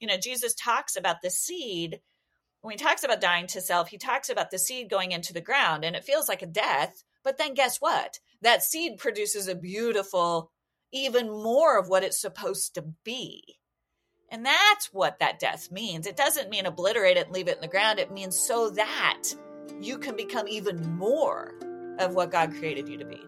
you know jesus talks about the seed when he talks about dying to self he talks about the seed going into the ground and it feels like a death but then guess what? That seed produces a beautiful even more of what it's supposed to be. And that's what that death means. It doesn't mean obliterate it and leave it in the ground. It means so that you can become even more of what god created you to be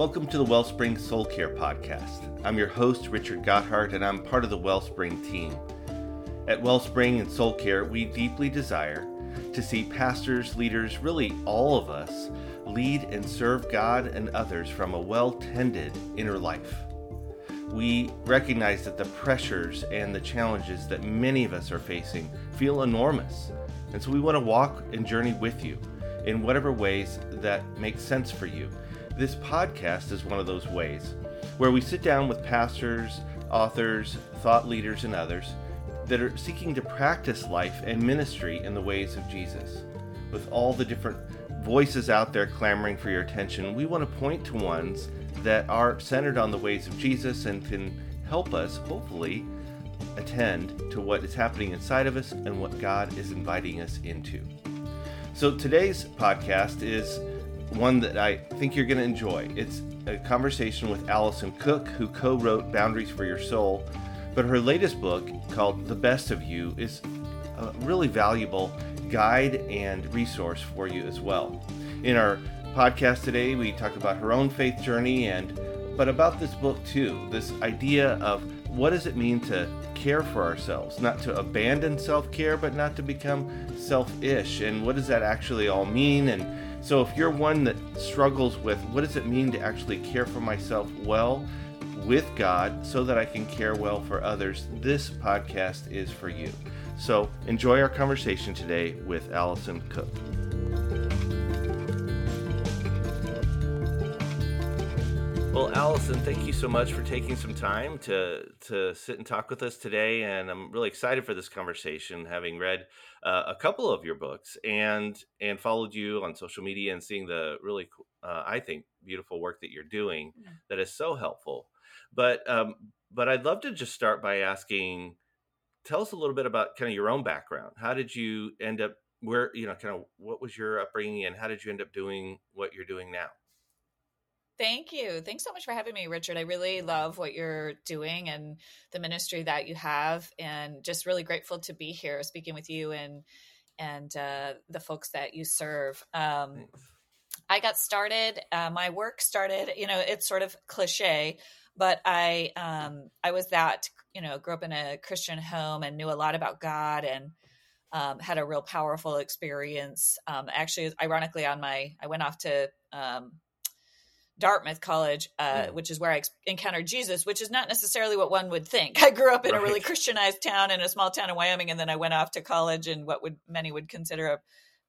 Welcome to the Wellspring Soul Care Podcast. I'm your host, Richard Gotthard, and I'm part of the Wellspring team. At Wellspring and Soul Care, we deeply desire to see pastors, leaders, really all of us, lead and serve God and others from a well tended inner life. We recognize that the pressures and the challenges that many of us are facing feel enormous, and so we want to walk and journey with you in whatever ways that make sense for you this podcast is one of those ways where we sit down with pastors, authors, thought leaders, and others that are seeking to practice life and ministry in the ways of Jesus. With all the different voices out there clamoring for your attention, we want to point to ones that are centered on the ways of Jesus and can help us, hopefully, attend to what is happening inside of us and what God is inviting us into. So today's podcast is one that I think you're going to enjoy. It's a conversation with Alison Cook, who co wrote Boundaries for Your Soul. But her latest book, called The Best of You, is a really valuable guide and resource for you as well. In our podcast today, we talk about her own faith journey and but about this book too, this idea of what does it mean to care for ourselves, not to abandon self-care, but not to become selfish, and what does that actually all mean and so if you're one that struggles with what does it mean to actually care for myself well with God so that I can care well for others, this podcast is for you. So enjoy our conversation today with Alison Cook. Well, Alison, thank you so much for taking some time to to sit and talk with us today, and I'm really excited for this conversation, having read uh, a couple of your books and and followed you on social media and seeing the really, uh, I think, beautiful work that you're doing yeah. that is so helpful. But um, but I'd love to just start by asking, tell us a little bit about kind of your own background. How did you end up where you know kind of what was your upbringing and how did you end up doing what you're doing now? Thank you. Thanks so much for having me, Richard. I really love what you're doing and the ministry that you have, and just really grateful to be here speaking with you and and uh, the folks that you serve. Um, I got started. Uh, my work started. You know, it's sort of cliche, but I um, I was that. You know, grew up in a Christian home and knew a lot about God and. Um, had a real powerful experience. Um, actually, ironically, on my I went off to um, Dartmouth College, uh, yeah. which is where I ex- encountered Jesus, which is not necessarily what one would think. I grew up in right. a really Christianized town in a small town in Wyoming, and then I went off to college in what would many would consider a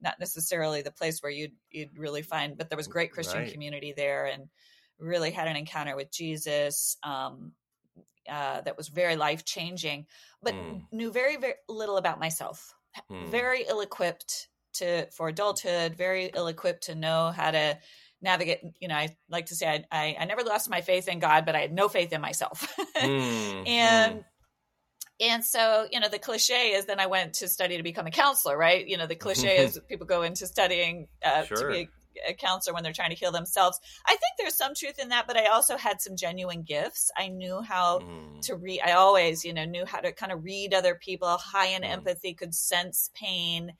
not necessarily the place where you'd you'd really find, but there was great Christian right. community there, and really had an encounter with Jesus um, uh, that was very life changing, but mm. knew very very little about myself. Mm. Very ill equipped to for adulthood. Very ill equipped to know how to navigate you know i like to say i i, I never lost my faith in god but i had no faith in myself mm, and mm. and so you know the cliche is then i went to study to become a counselor right you know the cliche is people go into studying uh, sure. to be a, a counselor when they're trying to heal themselves i think there's some truth in that but i also had some genuine gifts i knew how mm. to read i always you know knew how to kind of read other people high in mm. empathy could sense pain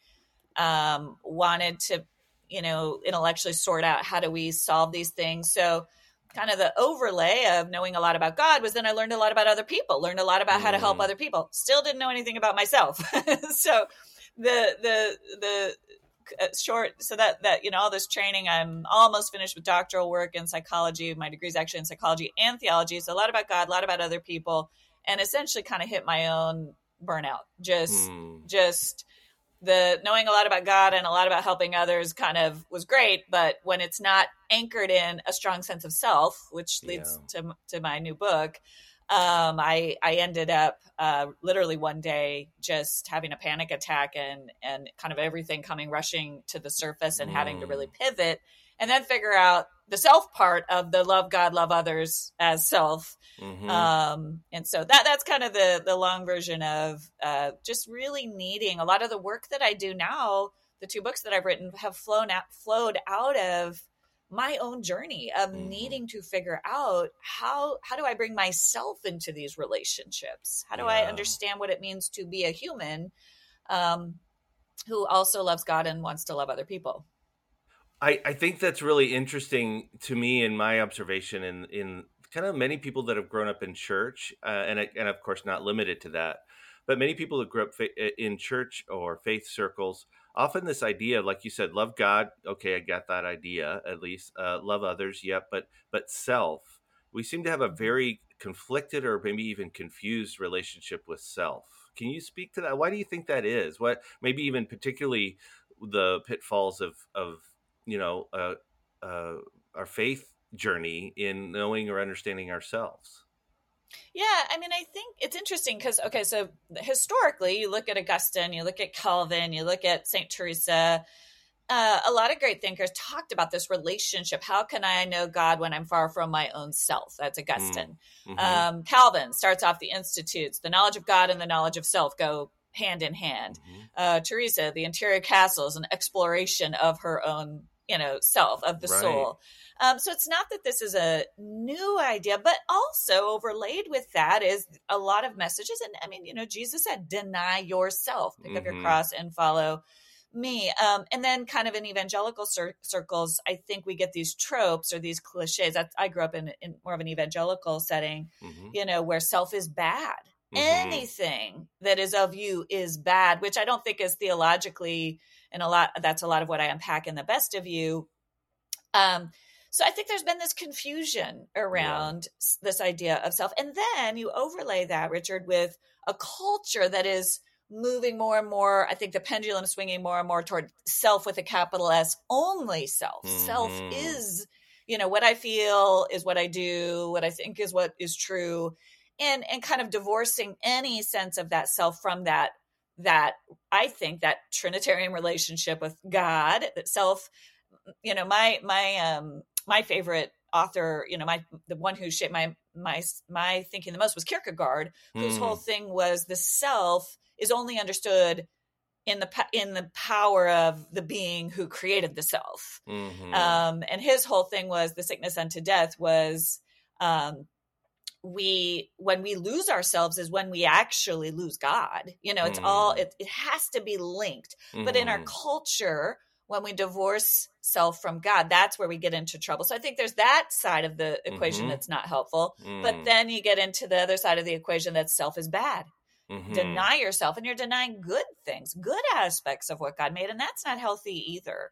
um, wanted to you know, intellectually sort out how do we solve these things. So kind of the overlay of knowing a lot about God was then I learned a lot about other people, learned a lot about how to help mm. other people. Still didn't know anything about myself. so the the the uh, short so that that you know all this training i'm almost finished with doctoral work in psychology my degree is actually in psychology and theology so a lot about god a lot about other people and essentially kind of hit my own burnout just mm. just the knowing a lot about God and a lot about helping others kind of was great, but when it's not anchored in a strong sense of self, which leads yeah. to to my new book, um, I I ended up uh, literally one day just having a panic attack and and kind of everything coming rushing to the surface and mm. having to really mm. pivot and then figure out the self part of the love God, love others as self. Mm-hmm. Um, and so that that's kind of the the long version of uh, just really needing a lot of the work that I do now. The two books that I've written have flown out, flowed out of my own journey of mm-hmm. needing to figure out how how do I bring myself into these relationships? How do yeah. I understand what it means to be a human um, who also loves God and wants to love other people? I, I think that's really interesting to me in my observation in in kind of many people that have grown up in church uh, and and of course not limited to that but many people that grew up in church or faith circles often this idea like you said love god okay i got that idea at least uh, love others yep but but self. We seem to have a very conflicted or maybe even confused relationship with self. Can you speak to that? Why do you think that is? What maybe even particularly the pitfalls of of you know uh, uh, our faith journey in knowing or understanding ourselves yeah i mean i think it's interesting because okay so historically you look at augustine you look at calvin you look at saint teresa uh, a lot of great thinkers talked about this relationship. How can I know God when I'm far from my own self? That's Augustine. Mm, mm-hmm. Um, Calvin starts off the Institutes. The knowledge of God and the knowledge of self go hand in hand. Mm-hmm. Uh, Teresa, the interior castle is an exploration of her own you know self of the right. soul um, so it's not that this is a new idea but also overlaid with that is a lot of messages and i mean you know jesus said deny yourself pick mm-hmm. up your mm-hmm. cross and follow me um, and then kind of in evangelical cir- circles i think we get these tropes or these cliches That i grew up in, in more of an evangelical setting mm-hmm. you know where self is bad Mm-hmm. anything that is of you is bad which i don't think is theologically and a lot that's a lot of what i unpack in the best of you um so i think there's been this confusion around yeah. this idea of self and then you overlay that richard with a culture that is moving more and more i think the pendulum swinging more and more toward self with a capital s only self mm-hmm. self is you know what i feel is what i do what i think is what is true and and kind of divorcing any sense of that self from that that I think that Trinitarian relationship with God, that self, you know, my my um my favorite author, you know, my the one who shaped my my my thinking the most was Kierkegaard, whose mm. whole thing was the self is only understood in the in the power of the being who created the self. Mm-hmm. Um, and his whole thing was the sickness unto death was um, we when we lose ourselves is when we actually lose god you know it's mm. all it, it has to be linked mm. but in our mm-hmm. culture when we divorce self from god that's where we get into trouble so i think there's that side of the equation mm-hmm. that's not helpful mm. but then you get into the other side of the equation that self is bad mm-hmm. deny yourself and you're denying good things good aspects of what god made and that's not healthy either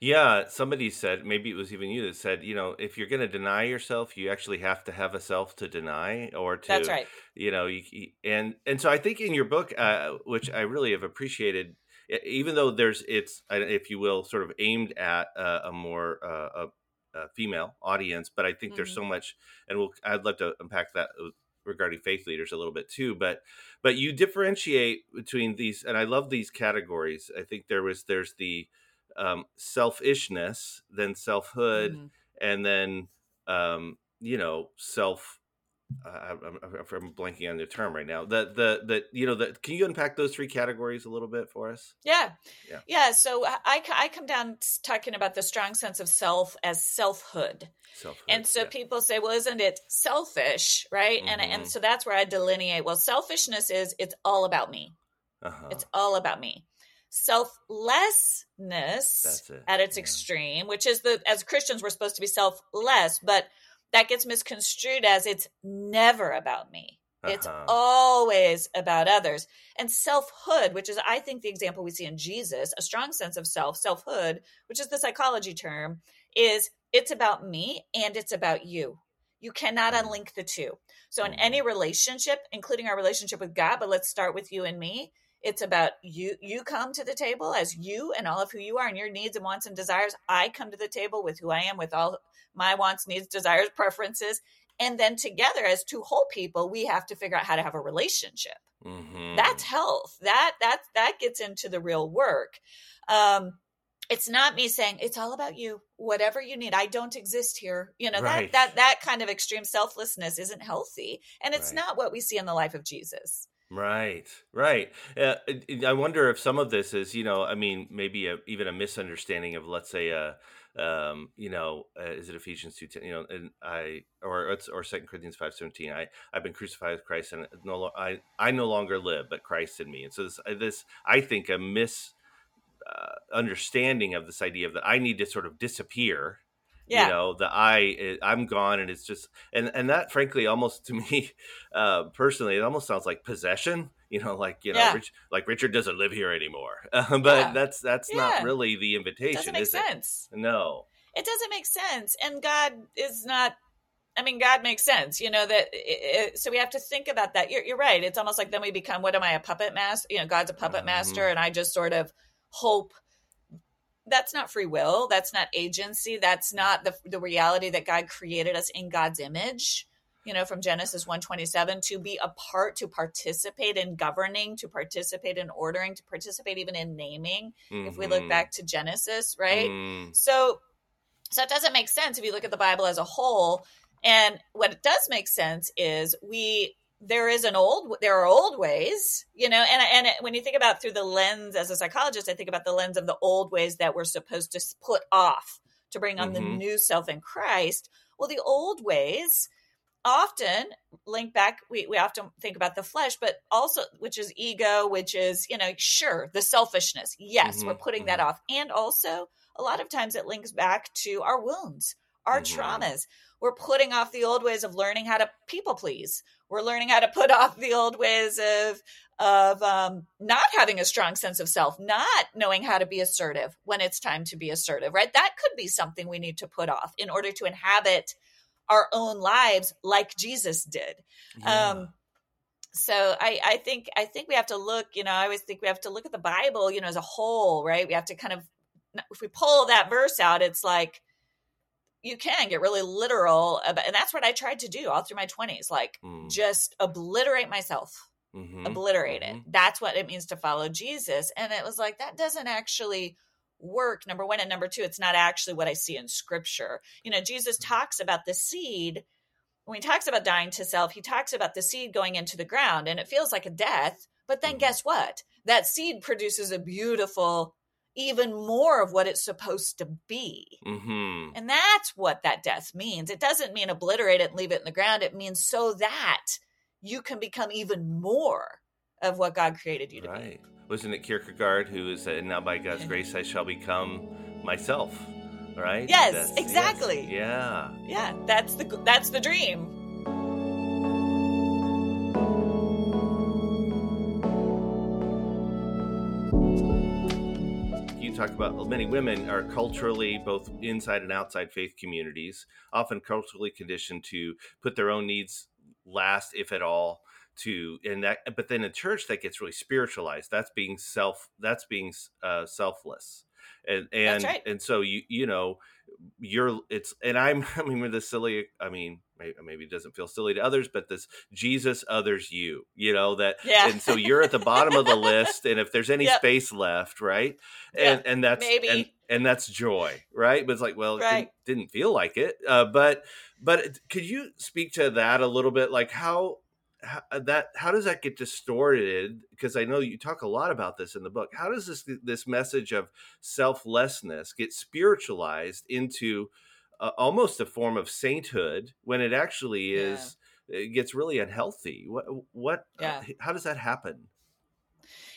yeah, somebody said, maybe it was even you that said, you know, if you're going to deny yourself, you actually have to have a self to deny or to, That's right. you know, you, and and so I think in your book, uh, which I really have appreciated, even though there's it's, if you will, sort of aimed at uh, a more uh, a, a female audience, but I think there's mm-hmm. so much, and we'll I'd love to unpack that uh, regarding faith leaders a little bit too, but but you differentiate between these, and I love these categories. I think there was there's the um, selfishness, then selfhood, mm-hmm. and then um, you know self. Uh, I'm, I'm, blanking on the term right now. The the the you know the can you unpack those three categories a little bit for us? Yeah, yeah, yeah. So I I come down talking about the strong sense of self as selfhood. Selfhood, and so yeah. people say, well, isn't it selfish, right? Mm-hmm. And and mm-hmm. so that's where I delineate. Well, selfishness is it's all about me. Uh-huh. It's all about me selflessness it. at its yeah. extreme, which is the as Christians we're supposed to be selfless, but that gets misconstrued as it's never about me. Uh-huh. It's always about others. And selfhood, which is, I think, the example we see in Jesus, a strong sense of self, selfhood, which is the psychology term, is it's about me and it's about you. You cannot mm. unlink the two. So, in any mm-hmm. relationship, including our relationship with God, but let's start with you and me, It's about you you come to the table as you and all of who you are and your needs and wants and desires. I come to the table with who I am with all my wants, needs, desires, preferences. And then together as two whole people, we have to figure out how to have a relationship. Mm-hmm. That's health. That that that gets into the real work. Um, it's not me saying it's all about you whatever you need i don't exist here you know right. that that that kind of extreme selflessness isn't healthy and it's right. not what we see in the life of jesus right right uh, i wonder if some of this is you know i mean maybe a, even a misunderstanding of let's say a um, you know, uh, is it Ephesians two ten? You know, and I or it's or Second Corinthians five seventeen. I I've been crucified with Christ, and no, I I no longer live, but Christ in me. And so this, this I think a mis uh, understanding of this idea of that I need to sort of disappear. Yeah. You know, the I I'm gone, and it's just and and that frankly almost to me uh, personally, it almost sounds like possession. You know, like you know, yeah. Rich, like Richard doesn't live here anymore. Uh, but yeah. that's that's yeah. not really the invitation. Doesn't make sense. It? No, it doesn't make sense, and God is not I mean, God makes sense, you know, that it, so we have to think about that. You're, you're, right. It's almost like then we become, what am I, a puppet master? You know, God's a puppet mm-hmm. master, and I just sort of hope that's not free will that's not agency that's not the, the reality that god created us in god's image you know from genesis 127 to be a part to participate in governing to participate in ordering to participate even in naming mm-hmm. if we look mm-hmm. back to genesis right mm. so so it doesn't make sense if you look at the bible as a whole and what it does make sense is we there is an old there are old ways you know and and when you think about through the lens as a psychologist i think about the lens of the old ways that we're supposed to put off to bring on mm-hmm. the new self in christ well the old ways often link back we, we often think about the flesh but also which is ego which is you know sure the selfishness yes mm-hmm. we're putting mm-hmm. that off and also a lot of times it links back to our wounds our mm-hmm. traumas we're putting off the old ways of learning how to people please we're learning how to put off the old ways of of um, not having a strong sense of self not knowing how to be assertive when it's time to be assertive right? That could be something we need to put off in order to inhabit our own lives like jesus did. Yeah. um, so I, I think i think we have to look you know i always think we have to look at the bible you know as a whole right? We have to kind of if we pull that verse out it's like you can get really literal about, and that's what I tried to do all through my 20s like mm. just obliterate myself mm-hmm. obliterate mm-hmm. it that's what it means to follow Jesus and it was like that doesn't actually work number 1 and number 2 it's not actually what I see in scripture you know Jesus mm. talks about the seed when he talks about dying to self he talks about the seed going into the ground and it feels like a death but then mm-hmm. guess what that seed produces a beautiful even more of what it's supposed to be. Mm-hmm. And that's what that death means. It doesn't mean obliterate it and leave it in the ground. It means so that you can become even more of what God created you to right. be. Wasn't it Kierkegaard who said, Now by God's grace I shall become myself? Right? Yes, that's, exactly. Yes. Yeah. Yeah. That's the that's the dream. Talk about many women are culturally both inside and outside faith communities often culturally conditioned to put their own needs last if at all to and that but then in church that gets really spiritualized that's being self that's being uh, selfless and and right. and so you you know you're it's and i'm i mean with this silly i mean maybe, maybe it doesn't feel silly to others but this jesus others you you know that yeah. and so you're at the bottom of the list and if there's any yep. space left right and yeah, and that's maybe and, and that's joy right but it's like well right. it didn't, didn't feel like it uh, but but could you speak to that a little bit like how how, uh, that how does that get distorted because i know you talk a lot about this in the book how does this this message of selflessness get spiritualized into uh, almost a form of sainthood when it actually is yeah. it gets really unhealthy what what uh, yeah. uh, how does that happen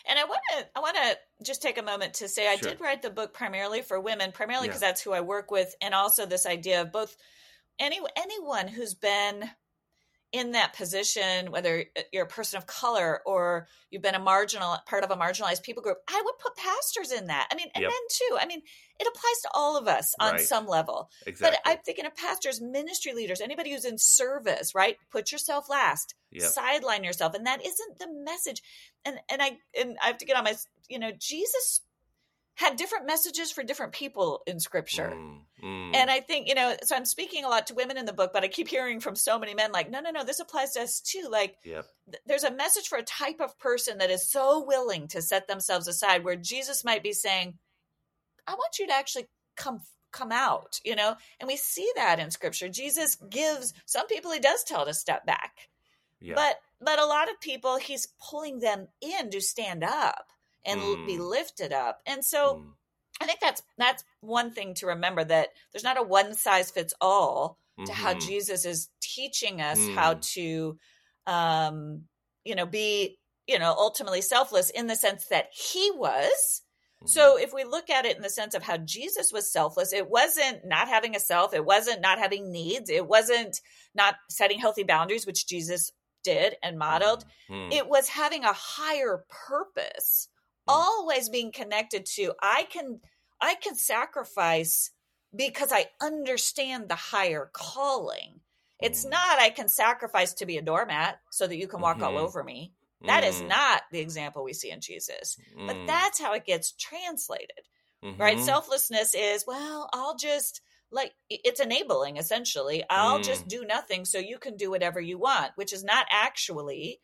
and I want to I want to just take a moment to say I sure. did write the book primarily for women, primarily because yeah. that's who I work with, and also this idea of both any anyone who's been in that position, whether uh, you're a person of color or you've been a marginal part of a marginalized people group, I would put pastors in that. I mean, and yep. men too. I mean, it applies to all of us on right. some level. Exactly. But I'm thinking of pastors, ministry leaders, anybody who's in service, right? Put yourself last. Yep. sideline yourself and that isn't the message and and i and i have to get on my you know jesus had different messages for different people in scripture Mm, mm. and I think, you know, so I'm speaking a lot to women in the book, but I keep hearing from so many men like, no, no, no, this applies to us too. Like, yep. th- there's a message for a type of person that is so willing to set themselves aside where Jesus might be saying, I want you to actually come come out, you know? And we see that in scripture. Jesus gives some people he does tell to step back. Yeah. But but a lot of people he's pulling them in to stand up and l- be Mm. lifted up. And so Mm. I think that's that's one thing to remember that there's not a one size fits all to how Mhm. Jesus is teaching us how Mm. to um you know be you know ultimately selfless in the sense that he was. So if we look at it in the sense of how Jesus was selfless, it wasn't not having a self, it wasn't not having needs, it wasn't not setting healthy boundaries which Jesus did and modeled. Mm. It was having a higher purpose, Mm. Always being connected to I can I can sacrifice because I understand the higher calling. It's Mm. not I can sacrifice to be a doormat so that you can walk all Mhm. over me. That is Mm. not the example we see in Jesus. But Mm. that's how it gets translated right Mhm. selflessness is well i'll just like it's enabling essentially i'll just Mm. do nothing so you can do whatever you want which is not actually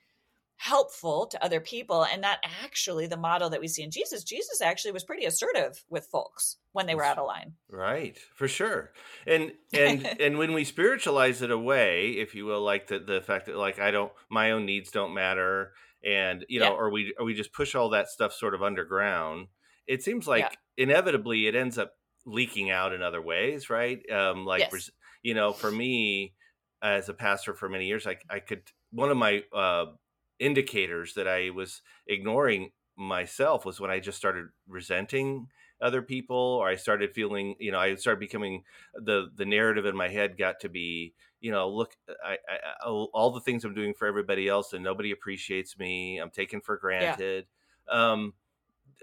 helpful to other people and not actually the model that we see in jesus jesus actually was pretty assertive with folks when they were out of line Right, for sure. And and and when we spiritualize it away, if you will, like the the fact that like I don't my own needs don't matter and you know, Yeah. or we or we just push all that stuff sort of underground, it seems like Yeah. inevitably it ends up leaking out in other ways, right? Um like Yes. you know, for me as a pastor for many years, I I could one of my uh indicators that I was ignoring myself was when I just started resenting other people or I started feeling, you know, I started becoming the the narrative in my head got to be, you know, look, I, I, all the things I'm doing for everybody else and nobody appreciates me. I'm taken for granted. Um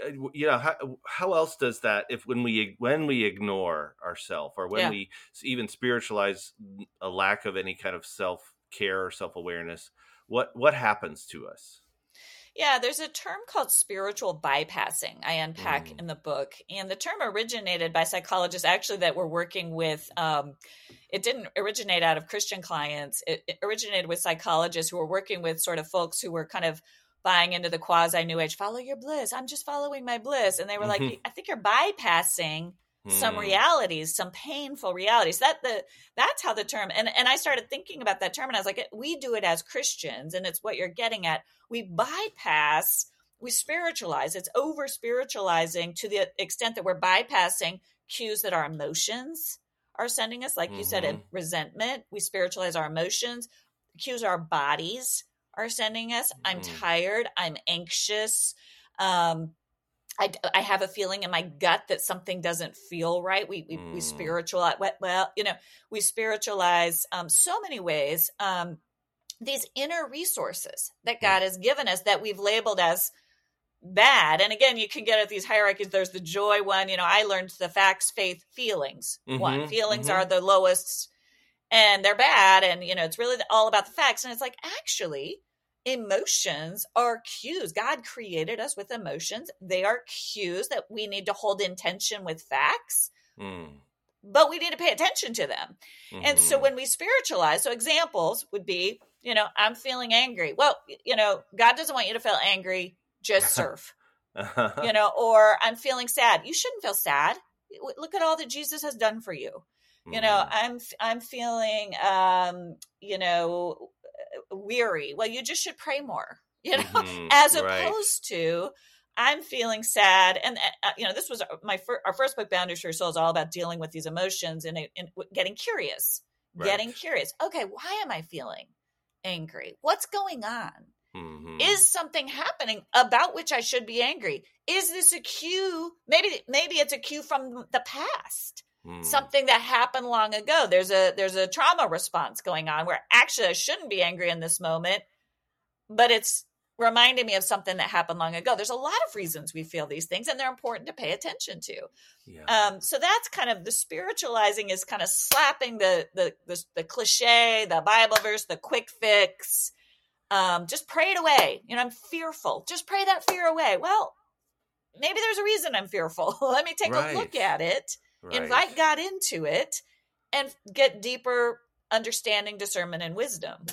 uh, you know how, how else does that if when we when we ignore ourselves or when Yeah. we even spiritualize a lack of any kind of self care or self awareness what what happens to us Yeah, there's a term called spiritual bypassing. I unpack Mm. in the book, and the term originated by psychologists actually that were working with. Um, it didn't originate out of Christian clients. It, it originated with psychologists who were working with sort of folks who were kind of buying into the quasi new age. Follow your bliss. I'm just following my bliss, and they were Mhm. like, I think you're bypassing some Hmm. realities some painful realities that the that's how the term and and i started thinking about that term and i was like we do it as christians and it's what you're getting at we bypass we spiritualize it's over spiritualizing to the extent that we're bypassing cues that our emotions are sending us like you said Mhm. resentment we spiritualize our emotions cues our bodies are sending us i'm Mhm. tired i'm anxious um I, I have a feeling in my gut that something doesn't feel right. We we, we Mm. spiritualize well, you know, we spiritualize um, so many ways. Um, these inner resources that God has given us that we've labeled as bad. And again, you can get at these hierarchies. There's the joy one. You know, I learned the facts, faith, feelings. One Mhm, feelings mhm. are the lowest, and they're bad. And you know, it's really all about the facts. And it's like actually emotions are cues. God created us with emotions. They are cues that we need to hold in tension with facts, Mm. but we need to pay attention to them. And so Mhm. when we spiritualize, so examples would be, you know, I'm feeling angry. Well, you know, God doesn't want you to feel angry, just surf. you know, or I'm feeling sad. You shouldn't feel sad. Look at all that Jesus has done for you you know Mhm. i'm i'm feeling um you know weary. Well you just should pray more you know? Mhm, as right. opposed to i'm feeling sad and uh, you know this was my fir- our first book boundaries for your soul is all about dealing with these emotions and, and getting curious getting curious. Okay why am i feeling angry? What's going on? Mhm. is something happening about which i should be angry? Is this a cue maybe maybe it's a cue from the past Mm. something that happened long ago there's a there's a trauma response going on where actually i shouldn't be angry in this moment but it's reminding me of something that happened long ago there's a lot of reasons we feel these things and they're important to pay attention to yeah. um, so that's kind of the spiritualizing is kind of slapping the the the, the cliche the bible verse the quick fix um, just pray it away. You know, I'm fearful. Just pray that fear away. Well, maybe there's a reason I'm fearful. Let me take right. a look at it, right. invite God into it, and get deeper understanding, discernment, and wisdom.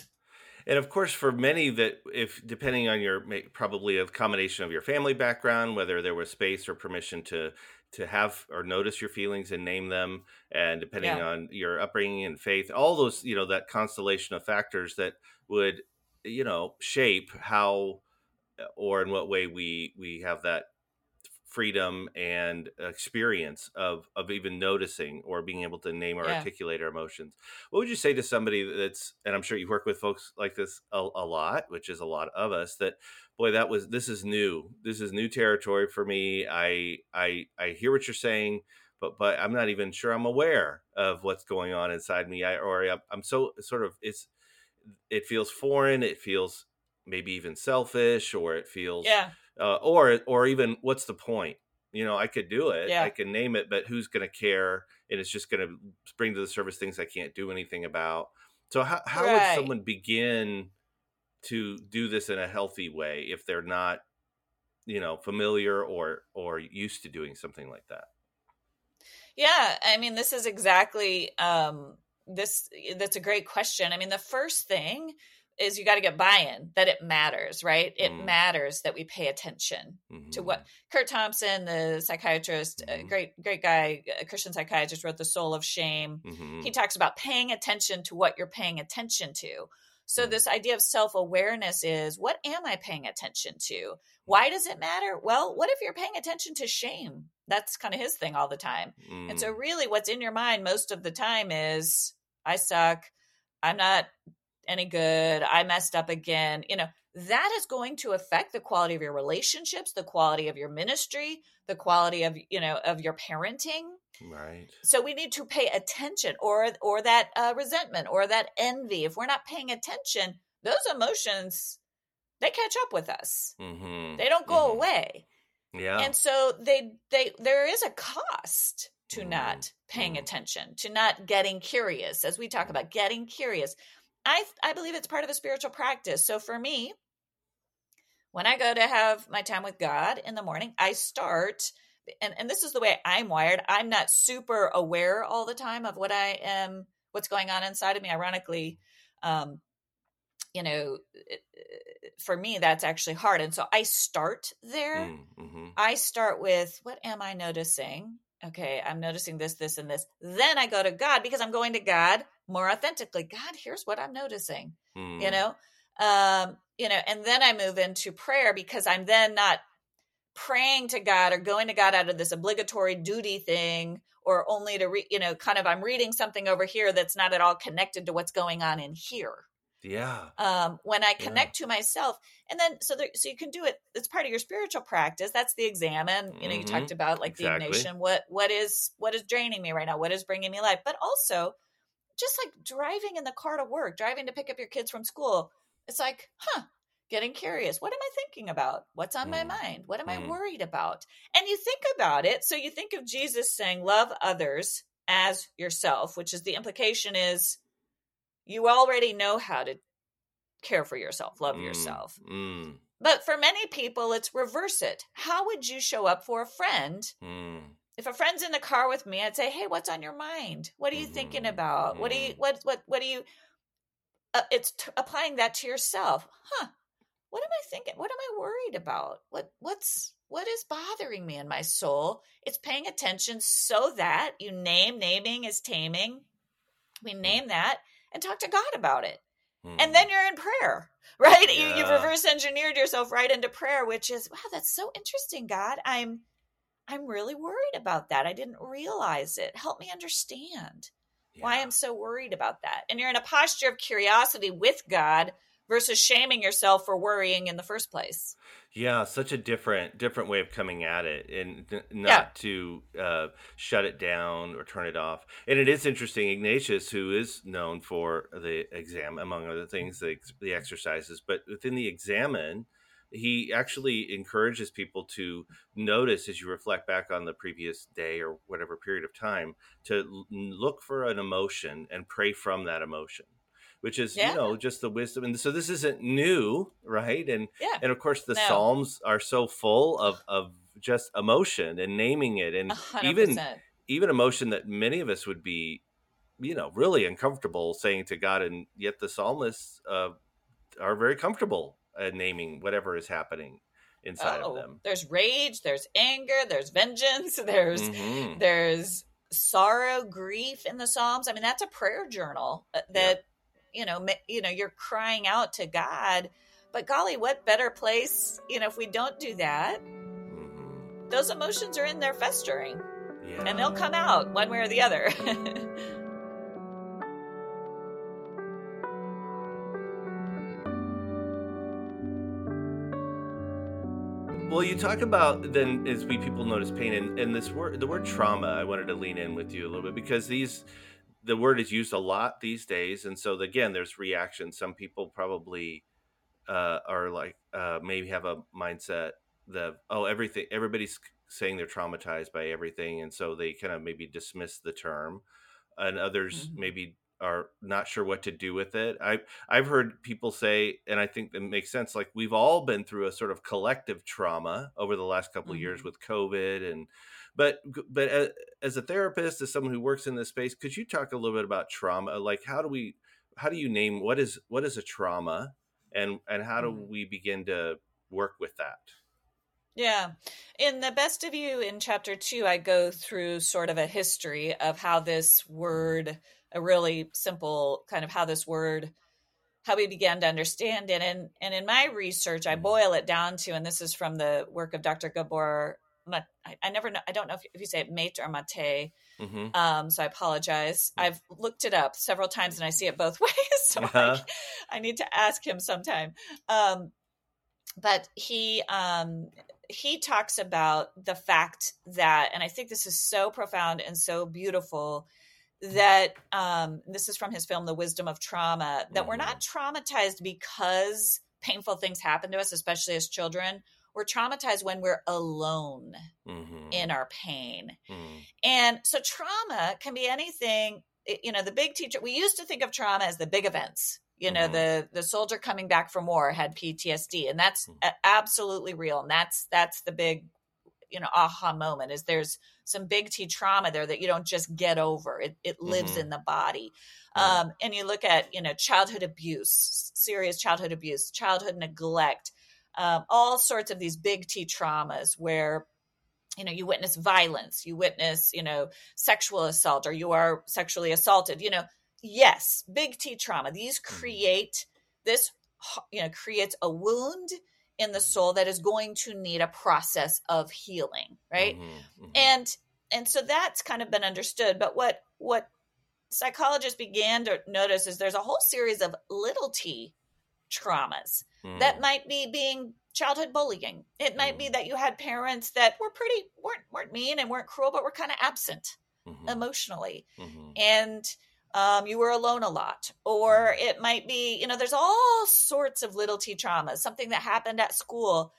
And of course, for many that, if depending on your probably a combination of your family background, whether there was space or permission to to have or notice your feelings and name them, and depending yeah. on your upbringing and faith, all those you know that constellation of factors that would you know shape how or in what way we we have that freedom and experience of of even noticing or being able to name or yeah. articulate our emotions. What would you say to somebody that's and I'm sure you work with folks like this a, a, lot, which is a lot of us that boy that was this is new. This is new territory for me. I I I hear what you're saying but but I'm not even sure I'm aware of what's going on inside me. I or I'm so sort of it's it feels foreign, it feels maybe even selfish or it feels yeah uh, or or even what's the point? You know, I could do it, yeah. I can name it, but who's going to care? And it's just going to bring to the surface things I can't do anything about. So how how right. would someone begin to do this in a healthy way if they're not, you know, familiar or or used to doing something like that? Yeah, I mean, this is exactly um, this. That's a great question. I mean, the first thing is you got to get buy-in that it matters, right? It mm. matters that we pay attention mm-hmm. to what Curt Thompson, the psychiatrist, mm-hmm. great great guy, Christian psychiatrist, wrote The Soul of Shame. Mm-hmm. He talks about paying attention to what you're paying attention to. So mm. this idea of self-awareness is what am I paying attention to? Why does it matter? Well, what if you're paying attention to shame? That's kind of his thing all the time. And so mm. really what's in your mind most of the time is I suck. I'm not any good. I messed up again. You know, that is going to affect the quality of your relationships, the quality of your ministry, the quality of, you know, of your parenting. Right. So we need to pay attention or or that uh, resentment or that envy. If we're not paying attention, those emotions they catch up with us. Mm-hmm. They don't go mm-hmm. away. Yeah. And so they they there is a cost to mm-hmm. not paying mm-hmm. attention, to not getting curious, as we talk about getting curious. I I believe it's part of a spiritual practice. So for me, when I go to have my time with God in the morning, I start and, and this is the way I'm wired. I'm not super aware all the time of what I am, what's going on inside of me. Ironically, um, you know, for me, that's actually hard. And so I start there. Mm, mm-hmm. I start with what am I noticing? Okay, I'm noticing this, this, and this. Then I go to God because I'm going to God more authentically god here's what i'm noticing mm. you know um you know and then i move into prayer because i'm then not praying to god or going to god out of this obligatory duty thing or only to read you know kind of i'm reading something over here that's not at all connected to what's going on in here yeah um when i connect yeah. to myself and then so there, so you can do it it's part of your spiritual practice that's the examen you know mm-hmm. you talked about like exactly. the Ignatian what what is what is draining me right now what is bringing me life but also just like driving in the car to work, driving to pick up your kids from school. It's like, huh, getting curious. What am I thinking about? What's on mm. my mind? What am mm. I worried about? And you think about it. So you think of Jesus saying, love others as yourself, which is the implication is you already know how to care for yourself, love mm. yourself. Mm. But for many people, it's reverse it. How would you show up for a friend mm if a friend's in the car with me, I'd say, "Hey, what's on your mind? What are you mm-hmm. thinking about? Mm-hmm. What do you mm-hmm. what what what do you?" Uh, it's t- applying that to yourself, huh? What am I thinking? What am I worried about? What what's what is bothering me in my soul? It's paying attention so that you name naming is taming. We mm. name that and talk to God about it. Mm-hmm. And then you're in prayer, right? Yeah. You, you've reverse engineered yourself right into prayer, which is wow, that's so interesting, God. I'm I'm really worried about that. I didn't realize it. Help me understand yeah. why I'm so worried about that. And you're in a posture of curiosity with God versus shaming yourself for worrying in the first place. Yeah, such a different different way of coming at it, and not yeah. to uh, shut it down or turn it off. And it is interesting, Ignatius, who is known for the exam, among other things, the, the exercises, but within the examen, he actually encourages people to notice as you reflect back on the previous day or whatever period of time to look for an emotion and pray from that emotion which is Yeah. you know just the wisdom. And so this isn't new, right? And Yeah. and of course the No. Psalms are so full of of just emotion and naming it, and A hundred even even emotion that many of us would be, you know, really uncomfortable saying to God, and yet the psalmists uh, are very comfortable naming whatever is happening inside of Oh, them. there's rage, there's anger, there's vengeance, there's Mhm. there's sorrow, grief in the Psalms. I mean, that's a prayer journal uh, that you know, you know, you're crying out to God. But golly, what better place, you know, if we don't do that, Mhm. those emotions are in there festering Yeah. and they'll come out one way or the other. Well, you talk about then as we people notice pain and, and this word, the word trauma. I wanted to lean in with you a little bit because these, the word is used a lot these days, and so again, there's reaction. Some people probably uh, are like uh, maybe have a mindset that oh everything everybody's saying they're traumatized by everything, and so they kind of maybe dismiss the term, and others Mhm. maybe are not sure what to do with it. I I've heard people say, and I think that makes sense. Like we've all been through a sort of collective trauma over the last couple of years Mhm. with COVID, and but but a- as a therapist, as someone who works in this space, could you talk a little bit about trauma? Like how do we how do you name what is what is a trauma, and and how do Mhm. we begin to work with that? Yeah. In the best of you in chapter two, I go through sort of a history of how this word, a really simple kind of how this word, how we began to understand it. And, and in my research, I boil it down to, and this is from the work of Dr. Gabor, I, I never know, I don't know if, if you say it mate or mate. hmm Um, so I apologize. I've looked it up several times and I see it both ways. So Uh-huh. I, I need to ask him sometime. Um, but he um, he talks about the fact that, and I think this is so profound and so beautiful that um, this is from his film, The Wisdom of Trauma, that we're not traumatized because painful things happen to us, especially as children. We're traumatized when we're alone hmm in our pain. hmm And so trauma can be anything, you know, the big teacher, we used to think of trauma as the big events. You know, Mhm. the the soldier coming back from war had PTSD and that's Mhm. absolutely real and that's that's the big you know aha moment is there's some big T trauma there that you don't just get over. It it lives Mhm. in the body. Um and you look at, you know, childhood abuse, serious childhood abuse, childhood neglect, um, all sorts of these big T traumas where you know you witness violence you witness you know sexual assault or you are sexually assaulted you know yes big t trauma these create this you know creates a wound in the soul that is going to need a process of healing right Mhm. Mhm. and and so that's kind of been understood but what what psychologists began to notice is there's a whole series of little t traumas that Mhm. might be being childhood bullying. It might be that you had parents that were pretty weren't weren't mean and weren't cruel, but were kind of absent Mhm. emotionally, Mhm. and um, you were alone a lot. Or it might be, you know, there's all sorts of little t traumas. Something that happened at school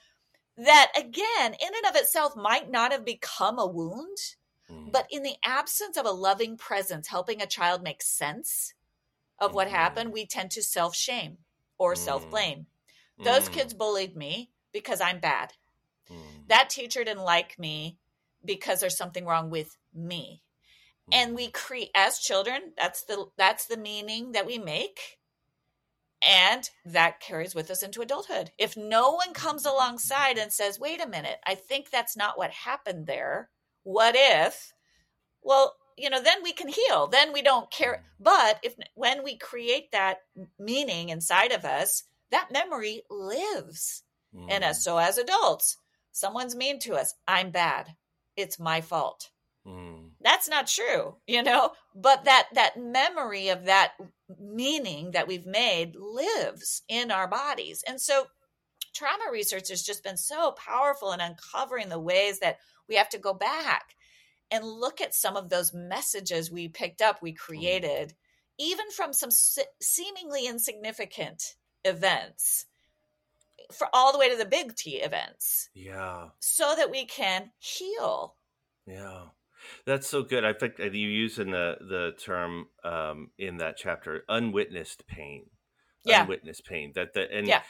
that, again, in and of itself, might not have become a wound, Mhm. but in the absence of a loving presence helping a child make sense of what Mhm. happened, we tend to self shame or Mm. self blame those Mm. kids bullied me because I'm bad. Mm. That teacher didn't like me because there's something wrong with me. And we create as children, that's the that's the meaning that we make. And that carries with us into adulthood. If no one comes alongside and says, "Wait a minute, I think that's not what happened there. What if?" Well, you know, then we can heal. Then we don't care. But if when we create that meaning inside of us, that memory lives Mm. in us. So as adults, someone's mean to us. I'm bad. It's my fault. Mm. That's not true, you know, but that that memory of that meaning that we've made lives in our bodies. And so trauma research has just been so powerful in uncovering the ways that we have to go back and look at some of those messages we picked up, we mm-hmm. created, even from some se- seemingly insignificant events for all the way to the big T events Yeah. so that we can heal. Yeah. That's so good. I think you use in the the term um, in that chapter, unwitnessed pain. Yeah. Unwitnessed pain. That that and Yeah.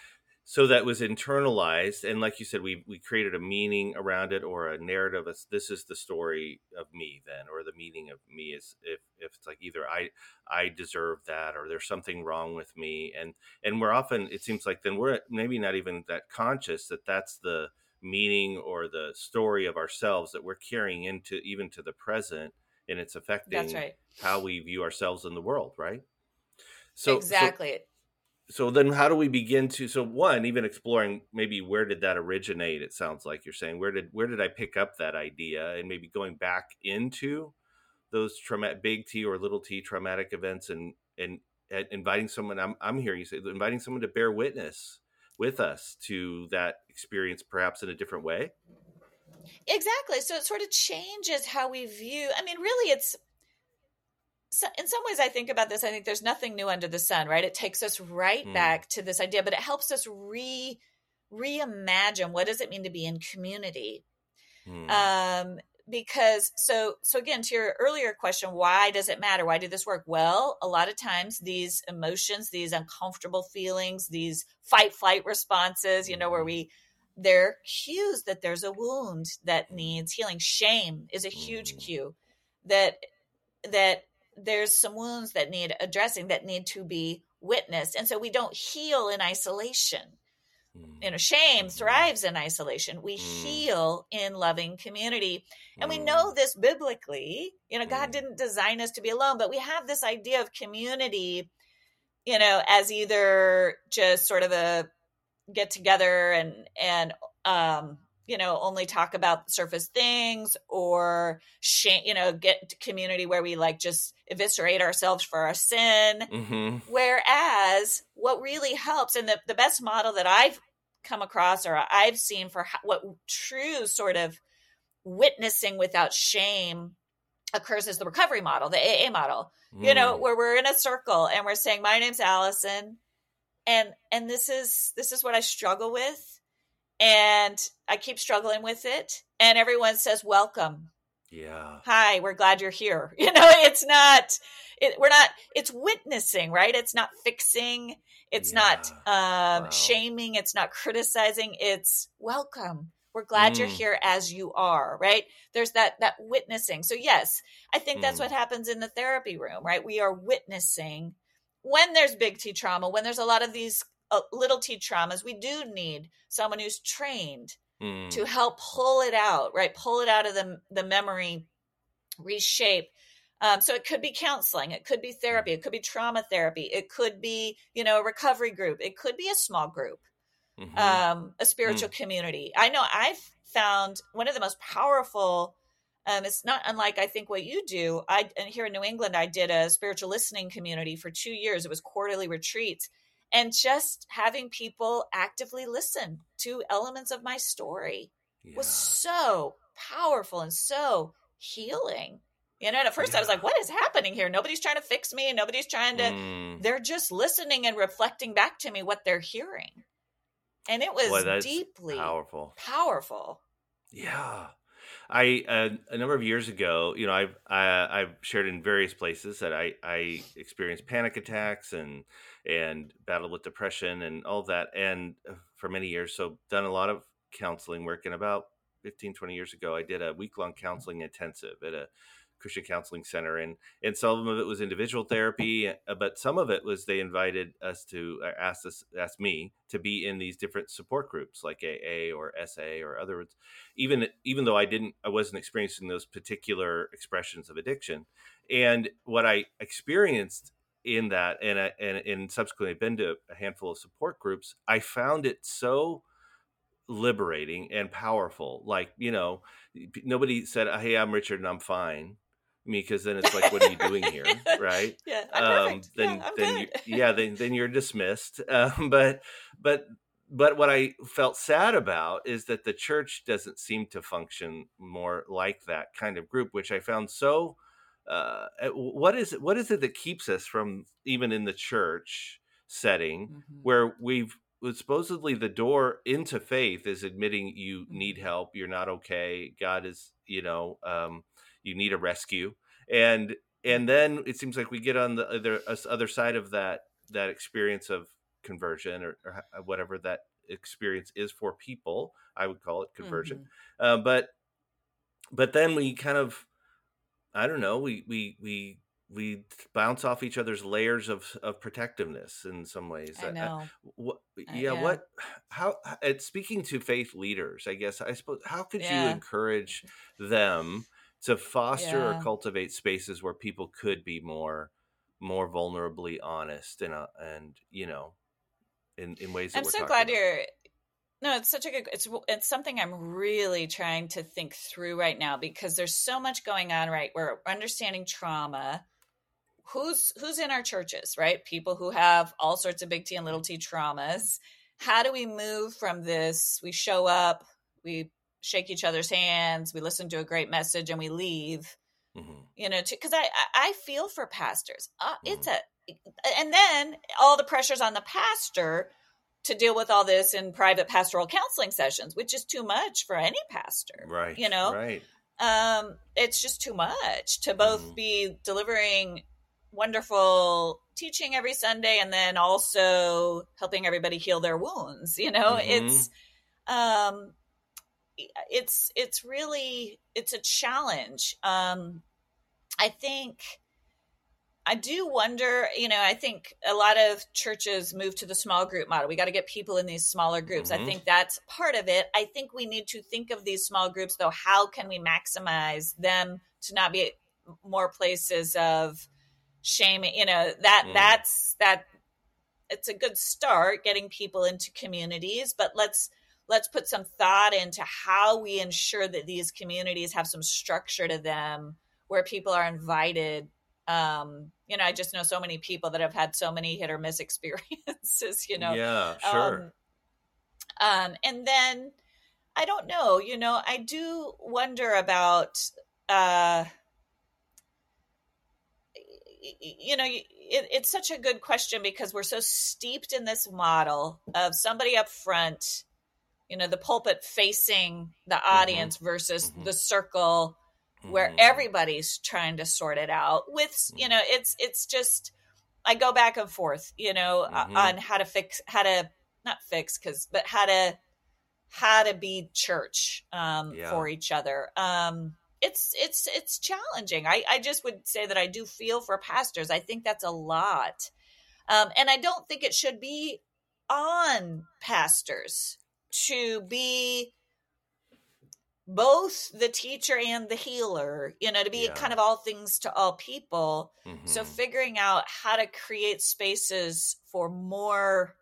so that was internalized, and like you said, we we created a meaning around it or a narrative. As this is the story of me, then, or the meaning of me is if if it's like either I I deserve that or there's something wrong with me, and and we're often it seems like then we're maybe not even that conscious that that's the meaning or the story of ourselves that we're carrying into even to the present and it's That's affecting right. how we view ourselves in the world right so so Exactly. so then how do we begin to so one even exploring maybe where did that originate it sounds like you're saying where did where did i pick up that idea and maybe going back into those traumatic big t or little t traumatic events and and, and inviting someone I'm, I'm hearing you say inviting someone to bear witness with us to that experience perhaps in a different way Exactly. So it sort of changes how we view. I mean, really, it's so in some ways I think about this. I think there's nothing new under the sun, right? It takes us right Hmm. back to this idea, but it helps us re reimagine what does it mean to be in community. Hmm. Um, because so so again to your earlier question, why does it matter? Why did this work? Well, a lot of times these emotions, these uncomfortable feelings, these fight flight responses, you know, where Mhm. we they're cues that there's a wound that needs healing. Shame is a huge Mhm. cue that that there's some wounds that need addressing that need to be witnessed. And so we don't heal in isolation. Hmm. You know, shame Mhm. thrives in isolation. We Mm. heal in loving community. And we know this biblically. You know, God didn't design us to be alone, but we have this idea of community, you know, as either just sort of a get together and and um you know only talk about surface things or shame you know get community where we like just eviscerate ourselves for our sin Mhm. whereas what really helps and the, the best model that i've come across or i've seen for how, what true sort of witnessing without shame occurs is the recovery model the aa model. You know Hmm. where we're in a circle and we're saying my name's alison and and this is this is what i struggle with and i keep struggling with it and everyone says welcome. Yeah. Hi we're glad you're here. You know it's not it, we're not it's witnessing right it's not fixing it's not um Wow. shaming it's not criticizing it's welcome we're glad you're Mm. here as you are right there's that that witnessing so yes i think that's Mm. what happens in the therapy room right we are witnessing when there's big t trauma when there's a lot of these uh, little t traumas we do need someone who's trained Hmm. to help pull it out, right? Pull it out of the the memory, reshape. Um, so it could be counseling, it could be therapy, it could be trauma therapy, it could be you know a recovery group, it could be a small group, Mhm. um, a spiritual community. I know I've found one of the most powerful. Um, it's not unlike I think what you do. I and here in New England, I did a spiritual listening community for two years. It was quarterly retreats, and just having people actively listen to elements of my story was so powerful and so healing. You know, and at first I was like, what is happening here? Nobody's trying to fix me. Nobody's trying to, Hmm. they're just listening and reflecting back to me what they're hearing. And it was Boy, deeply powerful powerful. Yeah, I uh, a number of years ago, you know, I've I, I've shared in various places that I I experienced panic attacks and and battled with depression and all that, and uh, for many years, so done a lot of counseling work. And about 15, 20 years ago, I did a week long counseling intensive at a Christian counseling center, and and some of it was individual therapy, uh, but some of it was they invited us to uh, ask us ask me to be in these different support groups like AA or SA or other even even though I didn't I wasn't experiencing those particular expressions of addiction. And what I experienced in that and and and subsequently been to a handful of support groups I found it so liberating and powerful. Like you know nobody said hey I'm Richard and I'm fine Mean because then it's like what are you doing here right Yeah, um, then yeah, then you, yeah then then you're dismissed. Um, but but but what I felt sad about is that the church doesn't seem to function more like that kind of group, which I found so. Uh, uh, what is it? What is it that keeps us from even in the church setting Mhm. where we've supposedly the door into faith is admitting you need Mhm. help, you're not okay, God is you know um, you need a rescue and and then it seems like we get on the other other side of that that experience of conversion or, or whatever that experience is for people i would call it conversion mm-hmm. uh, but but then we kind of i don't know we we we we bounce off each other's layers of of protectiveness in some ways. I know. what, yeah, What? How? It's speaking to faith leaders, I guess. I suppose. How could yeah. you encourage them to foster yeah. or cultivate spaces where people could be more, more vulnerably honest and uh, and you know, in in ways. I'm so glad about. you're. No, it's such a good. It's it's something I'm really trying to think through right now because there's so much going on. Right, we're understanding trauma who's who's in our churches, right? People who have all sorts of big T and little T traumas. How do we move from this? We show up, we shake each other's hands, we listen to a great message, and we leave. Mm-hmm. You know, because I I feel for pastors. Uh, mm-hmm. It's a and then all the pressures on the pastor to deal with all this in private pastoral counseling sessions, which is too much for any pastor. Right. You know. Right. Um, it's just too much to both mm-hmm. be delivering wonderful teaching every Sunday and then also helping everybody heal their wounds. You know, mm-hmm. it's um it's it's really it's a challenge. Um I think I do wonder, you know, I think a lot of churches move to the small group model. We got to get people in these smaller groups. Mm-hmm. I think that's part of it. I think we need to think of these small groups though, how can we maximize them to not be more places of shaming you know that mm. that's that it's a good start getting people into communities but let's let's put some thought into how we ensure that these communities have some structure to them where people are invited. Um you know i just know so many people that have had so many hit or miss experiences you know. Yeah sure. um, um and then i don't know you know i do wonder about uh you know, it, it's such a good question because we're so steeped in this model of somebody up front, you know, the pulpit facing the mm-hmm. audience mm-hmm. versus mm-hmm. the circle where mm-hmm. everybody's trying to sort it out with, you know, it's, it's just, I go back and forth, you know, mm-hmm. on how to fix, how to, not fix, cause, but how to, how to be church um, yeah. for each other. Um, it's it's it's challenging. I, I just would say that I do feel for pastors. I think that's a lot. Um, and I don't think it should be on pastors to be both the teacher and the healer, you know, to be yeah. kind of all things to all people. Mm-hmm. So figuring out how to create spaces for more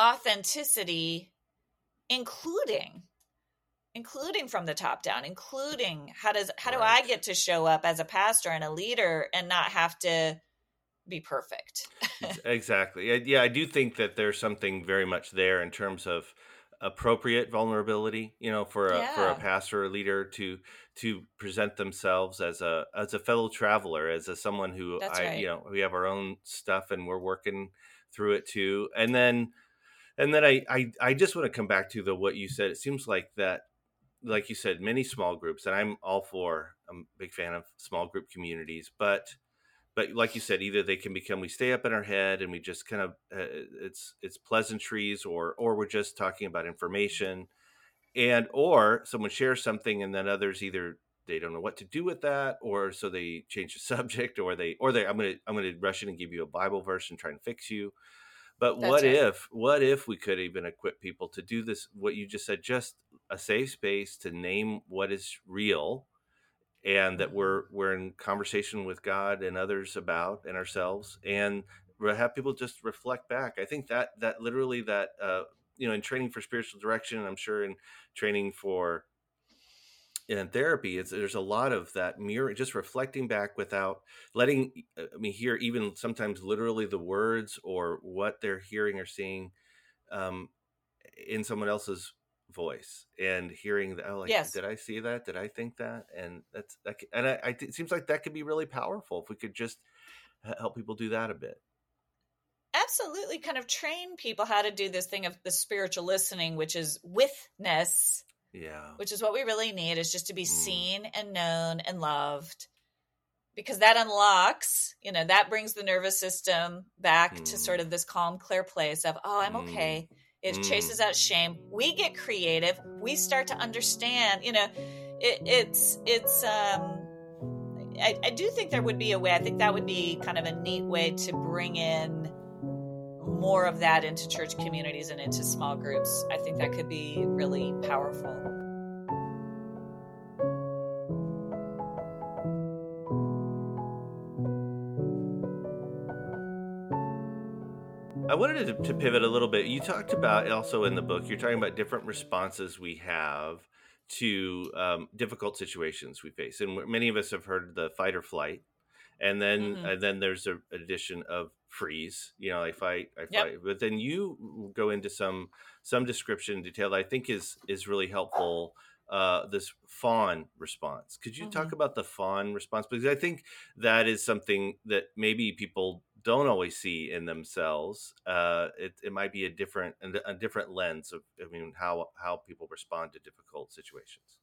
authenticity, including including from the top down including how does how do i get to show up as a pastor and a leader and not have to be perfect exactly yeah i do think that there's something very much there in terms of appropriate vulnerability you know for a yeah. for a pastor or leader to to present themselves as a as a fellow traveler as a someone who That's i right. you know we have our own stuff and we're working through it too and then and then I, I i just want to come back to the what you said it seems like that like you said, many small groups, and I'm all for. I'm a big fan of small group communities, but but like you said, either they can become we stay up in our head and we just kind of uh, it's it's pleasantries, or or we're just talking about information, and or someone shares something and then others either they don't know what to do with that, or so they change the subject, or they or they I'm gonna I'm gonna rush in and give you a Bible verse and try and fix you. But That's what right. if what if we could even equip people to do this? What you just said, just a safe space to name what is real and that we're mm-hmm. we're in conversation with God and others about and ourselves and have people just reflect back. I think that that literally that uh, you know in training for spiritual direction, I'm sure in training for in therapy, it's, there's a lot of that mirror, just reflecting back without letting uh, I mean hear even sometimes literally the words or what they're hearing or seeing um, in someone else's voice and hearing that, oh, like, yes. did I see that? Did I think that? And that's, that, and I, I, it seems like that could be really powerful if we could just help people do that a bit. Absolutely. Kind of train people how to do this thing of the spiritual listening, which is withness Yeah. Which is what we really need is just to be Mm. seen and known and loved. Because that unlocks, you know, that brings the nervous system back to Mm. sort of this calm, clear place of, oh, I'm Mm. okay. It Mm. chases out shame. We get creative. We start to understand, you know, it, it's, it's, um, I, I do think there would be a way. I think that would be kind of a neat way to bring in more of that into church communities and into small groups. I think that could be really powerful. I wanted to, to pivot a little bit. You talked about also in the book, you're talking about different responses we have to um, difficult situations we face, and many of us have heard the fight or flight, and then Mhm. and then there's an addition of freeze. You know, I fight, I Yep. fight, but then you go into some some description detail that I think is is really helpful. Uh, this fawn response. Could you talk about the fawn response? Because I think that is something that maybe people don't always see in themselves. Uh, it, it might be a different a different lens of I mean how how people respond to difficult situations.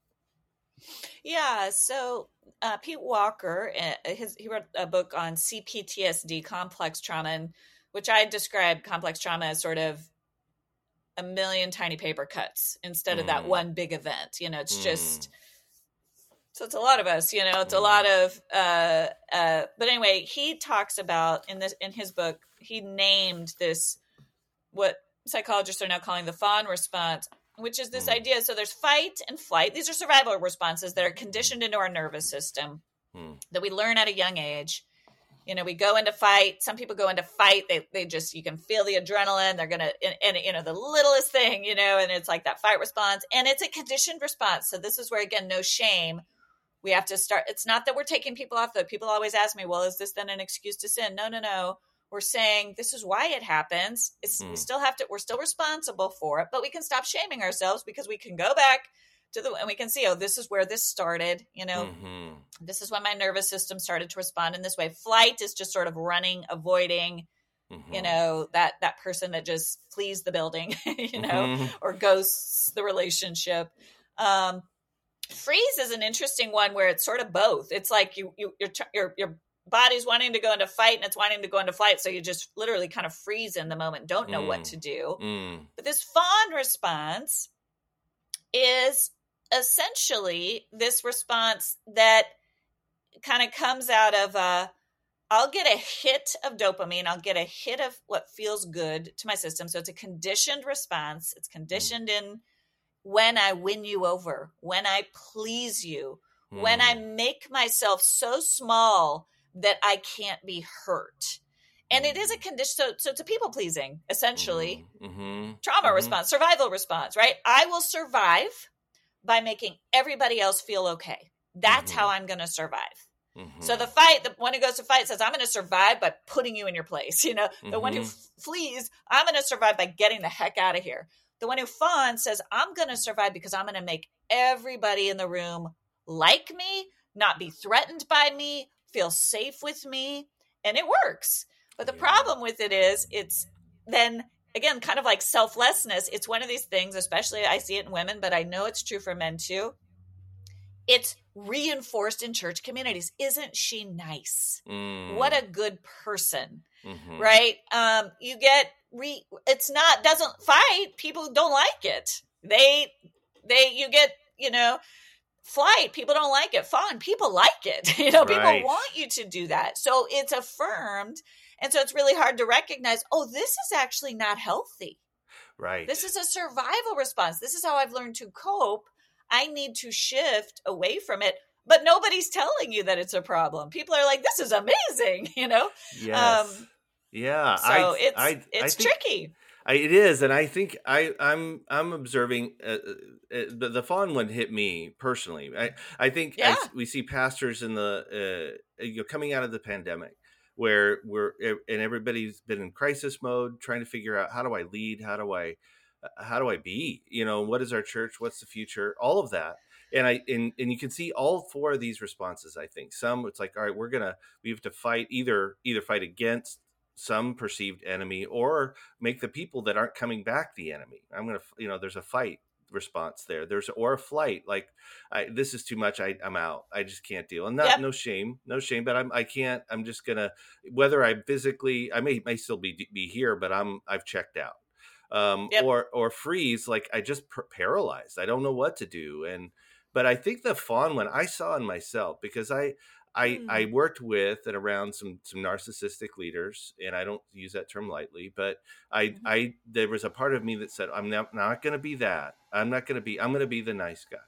Yeah, so uh, Pete Walker, uh, his, he wrote a book on CPTSD, complex trauma, and which I describe complex trauma as sort of a million tiny paper cuts instead of that Mm. one big event. You know, it's just Mm. So it's a lot of us. You know, it's a lot of. Uh, uh, but anyway, he talks about in this in his book, he named this what psychologists are now calling the fawn response which is this Mm. idea. So there's fight and flight. These are survival responses that are conditioned into our nervous system Mm. that we learn at a young age. You know, we go into fight. Some people go into fight. They, they just, you can feel the adrenaline. They're going to, and, and, you know, the littlest thing, you know, and it's like that fight response. And it's a conditioned response. So this is where, again, no shame. We have to start. It's not that we're taking people off, though. People always ask me, well, is this then an excuse to sin? No, no, no we're saying this is why it happens it's we Mm. still have to we're still responsible for it but we can stop shaming ourselves because we can go back to the and we can see oh this is where this started you know Mhm. this is when my nervous system started to respond in this way flight is just sort of running avoiding you Mhm. know that that person that just flees the building you know Mhm. or ghosts the relationship um freeze is an interesting one where it's sort of both it's like you you your your your body's wanting to go into fight and it's wanting to go into flight so you just literally kind of freeze in the moment don't know what Mm. to do Mm. but this fawn response is essentially this response that kind of comes out of a I'll get a hit of dopamine. I'll get a hit of what feels good to my system. So it's a conditioned response. It's conditioned in when I win you over, when I please you, when I Mm. make myself so small that I can't be hurt. And it is a condition. So, so it's a people pleasing, essentially Mhm. trauma Mhm. response, survival response, right? I will survive by making everybody else feel okay. That's Mhm. how I'm going to survive. So the fight, the one who goes to fight says, I'm going to survive by putting you in your place. You know, the one who f- flees, I'm going to survive by getting the heck out of here. The one who fawns says, I'm going to survive because I'm going to make everybody in the room like me, not be threatened by me, feel safe with me. And it works. But the Yeah. problem with it is, it's then again kind of like selflessness. It's one of these things, especially I see it in women, but I know it's true for men too. It's reinforced in church communities. Isn't she nice? Mm. What a good person, Mhm. right? Um, you get re. It's not doesn't fight. People don't like it. They they you get you know flight people don't like it fawn people like it you know Right. people want you to do that so it's affirmed and so it's really hard to recognize oh this is actually not healthy right. this is a survival response this is how i've learned to cope i need to shift away from it but nobody's telling you that it's a problem people are like this is amazing you know yes. um, yeah. so I, it's I, it's I tricky I, it is, and I think I, I'm I'm observing uh, uh, uh, the the fawn one hit me personally. I I think Yeah. we see pastors in the uh, you know coming out of the pandemic where we're and everybody's been in crisis mode, trying to figure out how do I lead, how do I uh, how do I be, you know, what is our church, what's the future, all of that. And I and, and you can see all four of these responses. I think some it's like, all right, we're gonna we have to fight either either fight against some perceived enemy or make the people that aren't coming back the enemy. I'm gonna, you know, there's a fight response there. There's or a flight like I, this is too much. I, I'm out. I just can't deal. And not Yep. no shame, no shame. But I'm I can't. I'm just gonna whether I physically I may may still be be here, but I'm I've checked out. Um, Yep. or or freeze like I just par- paralyzed. I don't know what to do. And but I think the fawn one I saw in myself because I I, I Mm. worked with and around some some narcissistic leaders, and I don't use that term lightly, but I Mhm. I there was a part of me that said I'm not, not going to be that. I'm not going to be. I'm going to be the nice guy,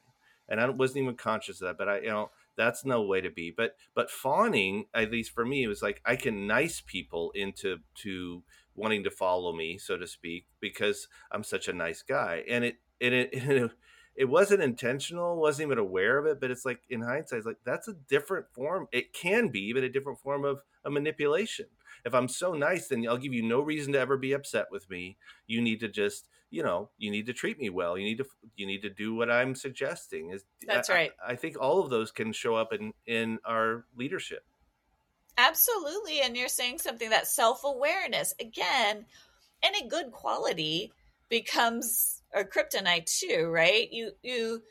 and I wasn't even conscious of that. But I you know that's no way to be. But but fawning, at least for me, it was like I can nice people into to wanting to follow me, so to speak, because I'm such a nice guy, and it and it. it it wasn't intentional wasn't even aware of it but it's like in hindsight it's like that's a different form it can be even a different form of a manipulation if i'm so nice then i'll give you no reason to ever be upset with me you need to just you know you need to treat me well you need to you need to do what i'm suggesting is That's I- I- right. I, think all of those can show up in in our leadership Absolutely. And you're saying something that self awareness, again, any good quality becomes a kryptonite too, right? You, you,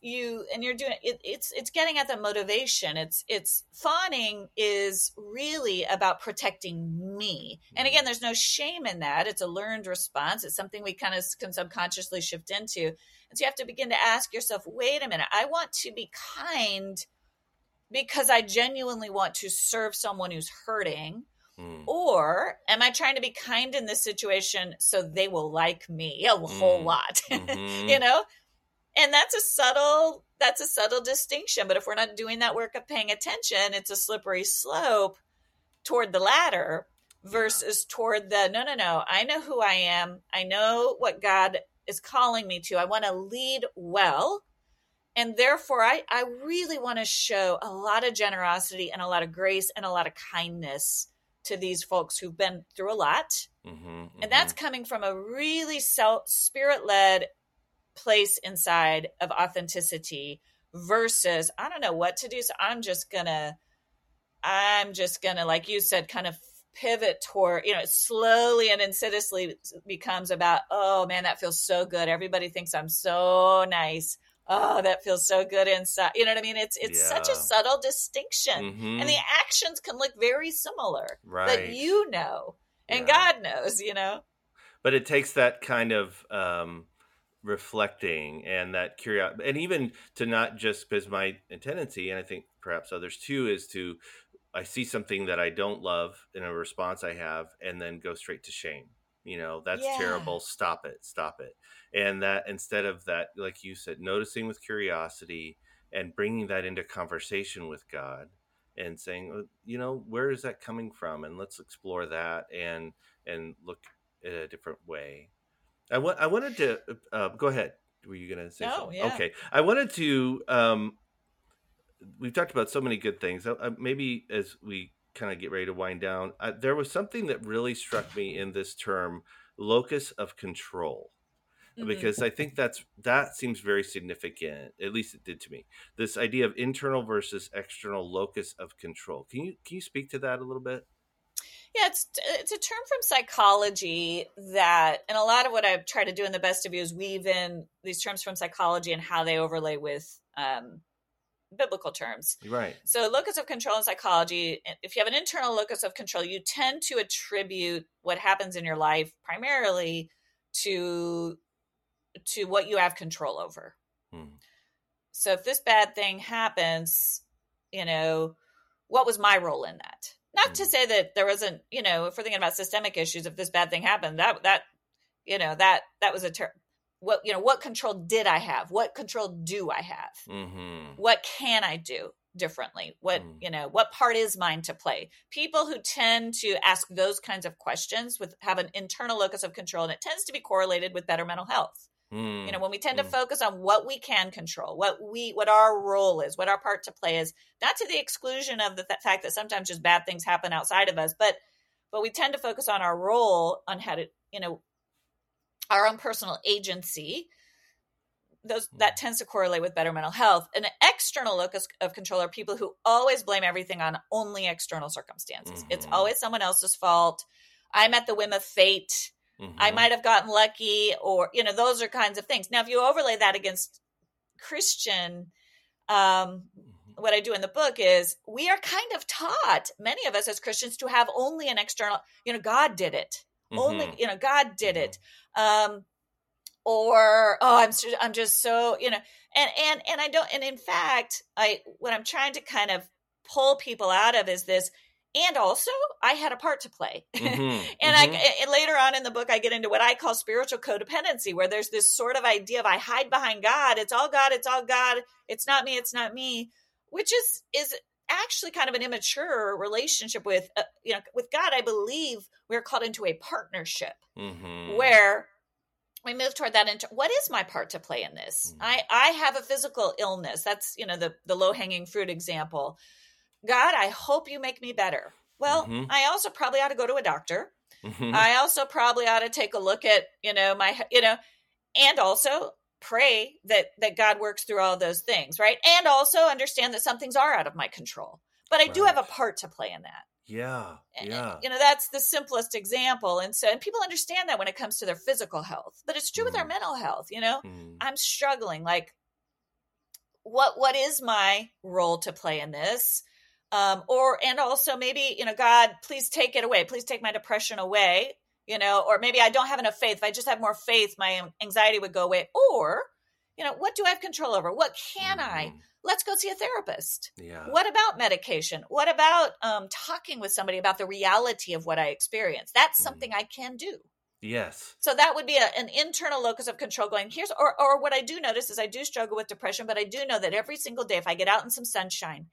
you, and you're doing it, it's, it's getting at the motivation. It's, it's fawning is really about protecting me. And mm-hmm. again, there's no shame in that. It's a learned response. It's something we kind of can subconsciously shift into. And so you have to begin to ask yourself, wait a minute, I want to be kind because I genuinely want to serve someone who's hurting? Mm. Or am I trying to be kind in this situation so they will like me a whole Mm. lot? Mhm. you know? And that's a subtle that's a subtle distinction, but if we're not doing that work of paying attention, it's a slippery slope toward the latter versus toward the no no no, I know who I am. I know what God is calling me to. I want to lead well and therefore I, I really want to show a lot of generosity and a lot of grace and a lot of kindness to these folks who've been through a lot. Mhm, and that's coming from a really self spirit-led place inside of authenticity versus i don't know what to do so i'm just gonna i'm just gonna like you said kind of pivot toward you know it slowly and insidiously becomes about oh man that feels so good. Everybody thinks i'm so nice oh that feels so good inside. You know what i mean? It's it's such a subtle distinction. Mhm. and the actions can look very similar right. that you know and Yeah. god knows you know? But it takes that kind of um, reflecting and that curiosity and even to not just because my tendency and i think perhaps others too is to i see something that i don't love in a response i have and then go straight to shame you know that's Yeah. terrible stop it stop it and that instead of that like you said noticing with curiosity and bringing that into conversation with god and saying "Uh, you know where is that coming from and let's explore that and and look in a different way. I wa- I wanted to uh, go ahead. Were you going to say No, something? yeah. Okay. I wanted to. Um, we've talked about so many good things. Uh, uh, maybe as we kind of get ready to wind down, uh, there was something that really struck me in this term, locus of control Mhm. because I think that's that seems very significant. At least it did to me. This idea of internal versus external locus of control. Can you can you speak to that a little bit? Yeah, it's it's a term from psychology that, and a lot of what I've tried to do in the best of you is weave in these terms from psychology and how they overlay with um, biblical terms. Right. So, locus of control in psychology, if you have an internal locus of control, you tend to attribute what happens in your life primarily to to what you have control over. Hmm. So, if this bad thing happens, you know, what was my role in that? Not to Mhm. say that there wasn't, you know, if we're thinking about systemic issues, if this bad thing happened, that that you know that that was a ter- what you know what control did I have? What control do I have? Mm-hmm. what can I do differently? What, Mm. you know, what part is mine to play? People who tend to ask those kinds of questions with have an internal locus of control and it tends to be correlated with better mental health. Mm. You know, when we tend to Mm. focus on what we can control, what we what our role is, what our part to play is, not to the exclusion of the th- fact that sometimes just bad things happen outside of us, but but we tend to focus on our role on how to, you know, our own personal agency those that tends to correlate with better mental health. An external locus of control are people who always blame everything on only external circumstances. It's Mhm. always someone else's fault. I'm at the whim of fate. mm-hmm. I might have gotten lucky, or, you know, those are kinds of things. Now, if you overlay that against Christian, um, mm-hmm. what I do in the book is we are kind of taught, many of us as Christians, to have only an external, you know, God did it. Mm-hmm. Only, you know, God did it. Um, or oh i'm i'm just so you know and and and i don't and in fact i what i'm trying to kind of pull people out of is this and also i had a part to play. Mm-hmm, and mm-hmm. i and later on in the book i get into what i call spiritual codependency where there's this sort of idea of i hide behind god. It's all god it's all god. It's not me it's not me which is is actually kind of an immature relationship with uh, you know with god i believe we're called into a partnership mm-hmm. where we move toward that into what is my part to play in this mm-hmm. i i have a physical illness that's you know the the low hanging fruit example God, I hope you make me better. Well, mm-hmm. I also probably ought to go to a doctor. Mm-hmm. I also probably ought to take a look at, you know, my, you know, and also pray that that God works through all those things, right? And also understand that some things are out of my control. But I right. do have a part to play in that. Yeah. Yeah. You know, that's the simplest example. And so and people understand that when it comes to their physical health. But it's true mm. with our mm. mental health, you know? Mm. I'm struggling like what what is my role to play in this? um, or and also maybe you know god please take it away please take my depression away you know or maybe i don't have enough faith. If i just have more faith my anxiety would go away. Or you know what do i have control over? What can mm-hmm. i let's go see a therapist. Yeah. What about medication? What about um, talking with somebody about the reality of what i experience that's mm-hmm. something i can do. Yes. So that would be a, an internal locus of control going, here's, or, or what I do notice is I do struggle with depression, but I do know that every single day, if I get out in some sunshine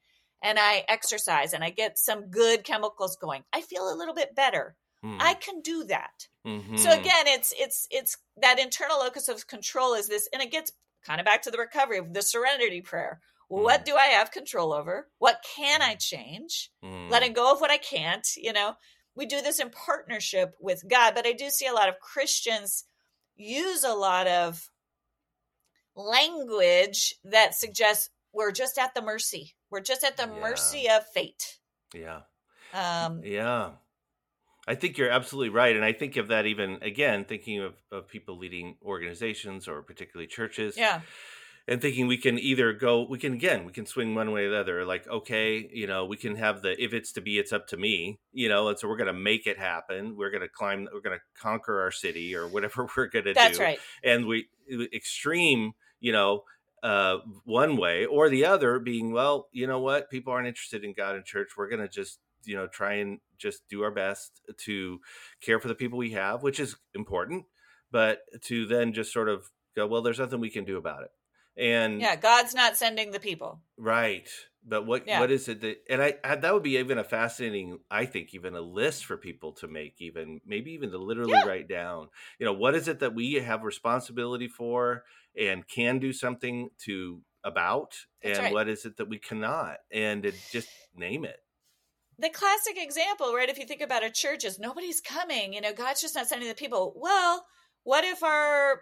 and I exercise and I get some good chemicals going, I feel a little bit better. Mm. I can do that. Mm-hmm. So again, it's it's it's that internal locus of control is this, and it gets kind of back to the recovery of the serenity prayer. Mm. What do I have control over? What can I change? Mm. Letting go of what I can't. You know, we do this in partnership with God, but I do see a lot of Christians use a lot of language that suggests we're just at the mercy. We're just at the yeah. mercy of fate. Yeah. Um, yeah. I think you're absolutely right. And I think of that even again, thinking of, of people leading organizations or particularly churches. Yeah. And thinking we can either go, we can again, we can swing one way or the other. Like, okay, you know, we can have the if it's to be, it's up to me, you know, and so we're going to make it happen. We're going to climb, we're going to conquer our city or whatever we're going to do. That's right. And we extreme, you know, uh, one way or the other being well you know what people aren't interested in god and church we're going to just you know try and just do our best to care for the people we have which is important but to then just sort of go well there's nothing we can do about it and yeah god's not sending the people right but what yeah. what is it that and I, I, that would be even a fascinating i think even a list for people to make even maybe even to literally yeah. write down you know what is it that we have responsibility for and can do something to about That's and right. what is it that we cannot and it, just name it the classic example right if you think about a church is nobody's coming you know god's just not sending the people. Well what if our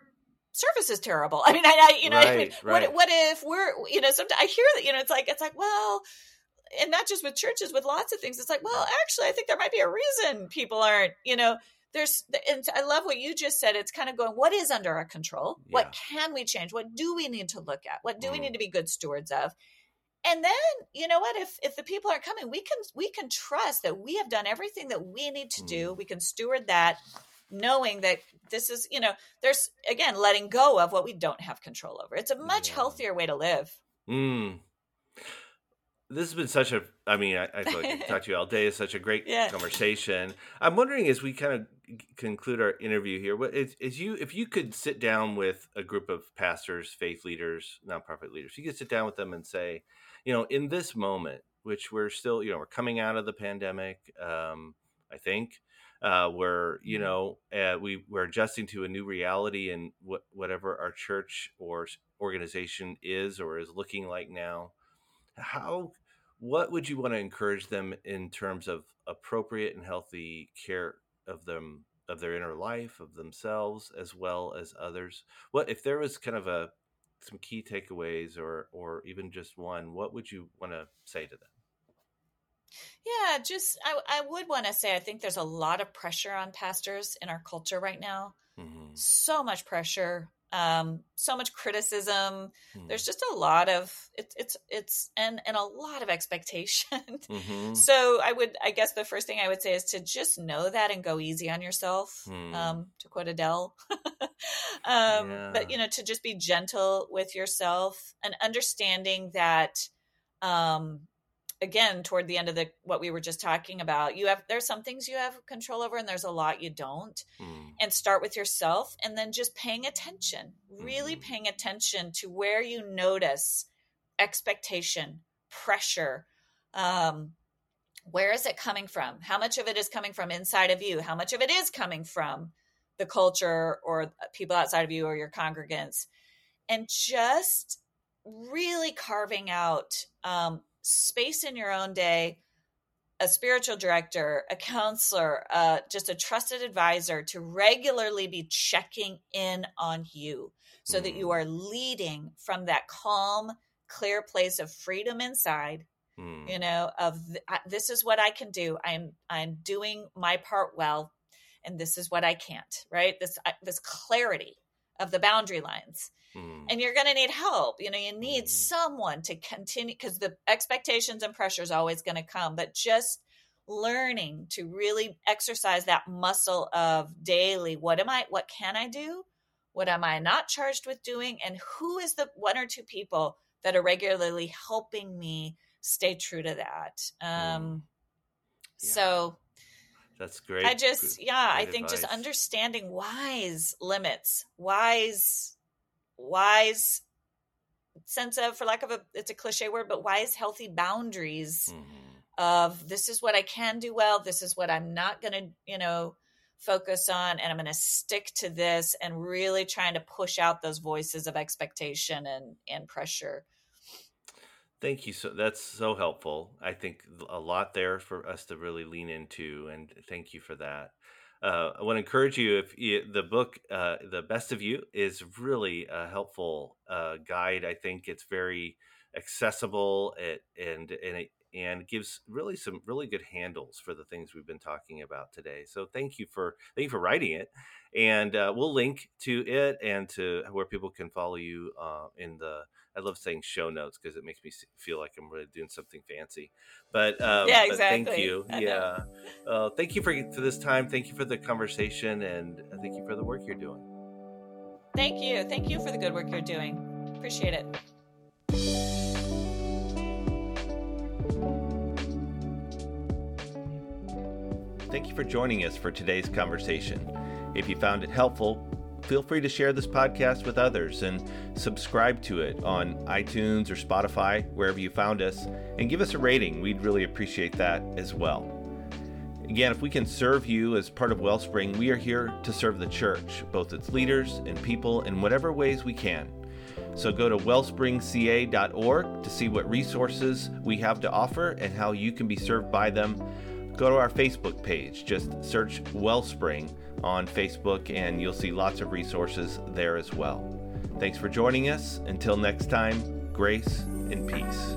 service is terrible? I mean i, I you know right, I mean, right. what, what if we're you know sometimes i hear that you know it's like it's like well and not just with churches with lots of things it's like well actually i think there might be a reason people aren't you know there's and i love what you just said it's kind of going what is under our control? Yeah. what can we change? What do we need to look at? What do mm. we need to be good stewards of and then you know what if if the people aren't coming we can we can trust that we have done everything that we need to mm. do we can steward that knowing that this is you know there's again letting go of what we don't have control over it's a much yeah. healthier way to live mm this has been such a i mean i, I feel like talk to you all day is such a great yeah. conversation i'm wondering as we kind of conclude our interview here what is, is you if you could sit down with a group of pastors faith leaders nonprofit leaders you could sit down with them and say you know in this moment which we're still you know we're coming out of the pandemic um, i think uh, where you mm-hmm. know uh, we we're adjusting to a new reality and what whatever our church or organization is or is looking like now how what would you want to encourage them in terms of appropriate and healthy care of them of their inner life of themselves as well as others what if there was kind of a some key takeaways or or even just one what would you want to say to them Yeah, just I, I would want to say I think there's a lot of pressure on pastors in our culture right now. Mm-hmm. So much pressure, um, so much criticism. Mm-hmm. There's just a lot of it's it's it's and and a lot of expectation. Mm-hmm. So I would I guess the first thing I would say is to just know that and go easy on yourself. Hmm. Um, to quote Adele, um, yeah. but you know to just be gentle with yourself and understanding that um again toward the end of the what we were just talking about you have there's some things you have control over and there's a lot you don't mm. and start with yourself and then just paying attention really mm. paying attention to where you notice expectation pressure um where is it coming from how much of it is coming from inside of you how much of it is coming from the culture or people outside of you or your congregants and just really carving out um, space in your own day, a spiritual director, a counselor, uh, just a trusted advisor to regularly be checking in on you so mm. that you mm. are leading from that calm, clear place of freedom inside. Mm. You know, of this is what I can do. I'm I'm doing my part well, and this is what I can't. Right? This this clarity of the boundary lines mm. and you're going to need help you know you need mm. someone to continue because the expectations and pressure is always going to come but just learning to really exercise that muscle of daily what am i what can i do what am i not charged with doing and who is the one or two people that are regularly helping me stay true to that um mm. yeah. so that's great. I just, yeah, I think advice. just understanding wise limits, wise wise sense of for lack of a it's a cliche word but wise healthy boundaries mm-hmm. of this is what i can do well this is what i'm not going to you know focus on and i'm going to stick to this and really trying to push out those voices of expectation and and pressure thank you so that's so helpful i think a lot there for us to really lean into and thank you for that uh, I want to encourage you if you, the book, uh, The Best of You, is really a helpful uh, guide. I think it's very accessible it, and and it and gives really some really good handles for the things we've been talking about today. So thank you for thank you for writing it, and uh, we'll link to it and to where people can follow you uh, in the I love saying show notes because it makes me feel like I'm really doing something fancy. But um, yeah, exactly. But thank you. Yeah, uh, thank you for for this time. Thank you for the conversation, and thank you for the work you're doing. Thank you. Thank you for the good work you're doing. Appreciate it. Thank you for joining us for today's conversation. If you found it helpful, feel free to share this podcast with others and subscribe to it on iTunes or Spotify, wherever you found us, and give us a rating. We'd really appreciate that as well. Again, if we can serve you as part of Wellspring, we are here to serve the church, both its leaders and people, in whatever ways we can. So go to wellspringca.org to see what resources we have to offer and how you can be served by them. Go to our Facebook page, just search Wellspring on Facebook, and you'll see lots of resources there as well. Thanks for joining us. Until next time, grace and peace.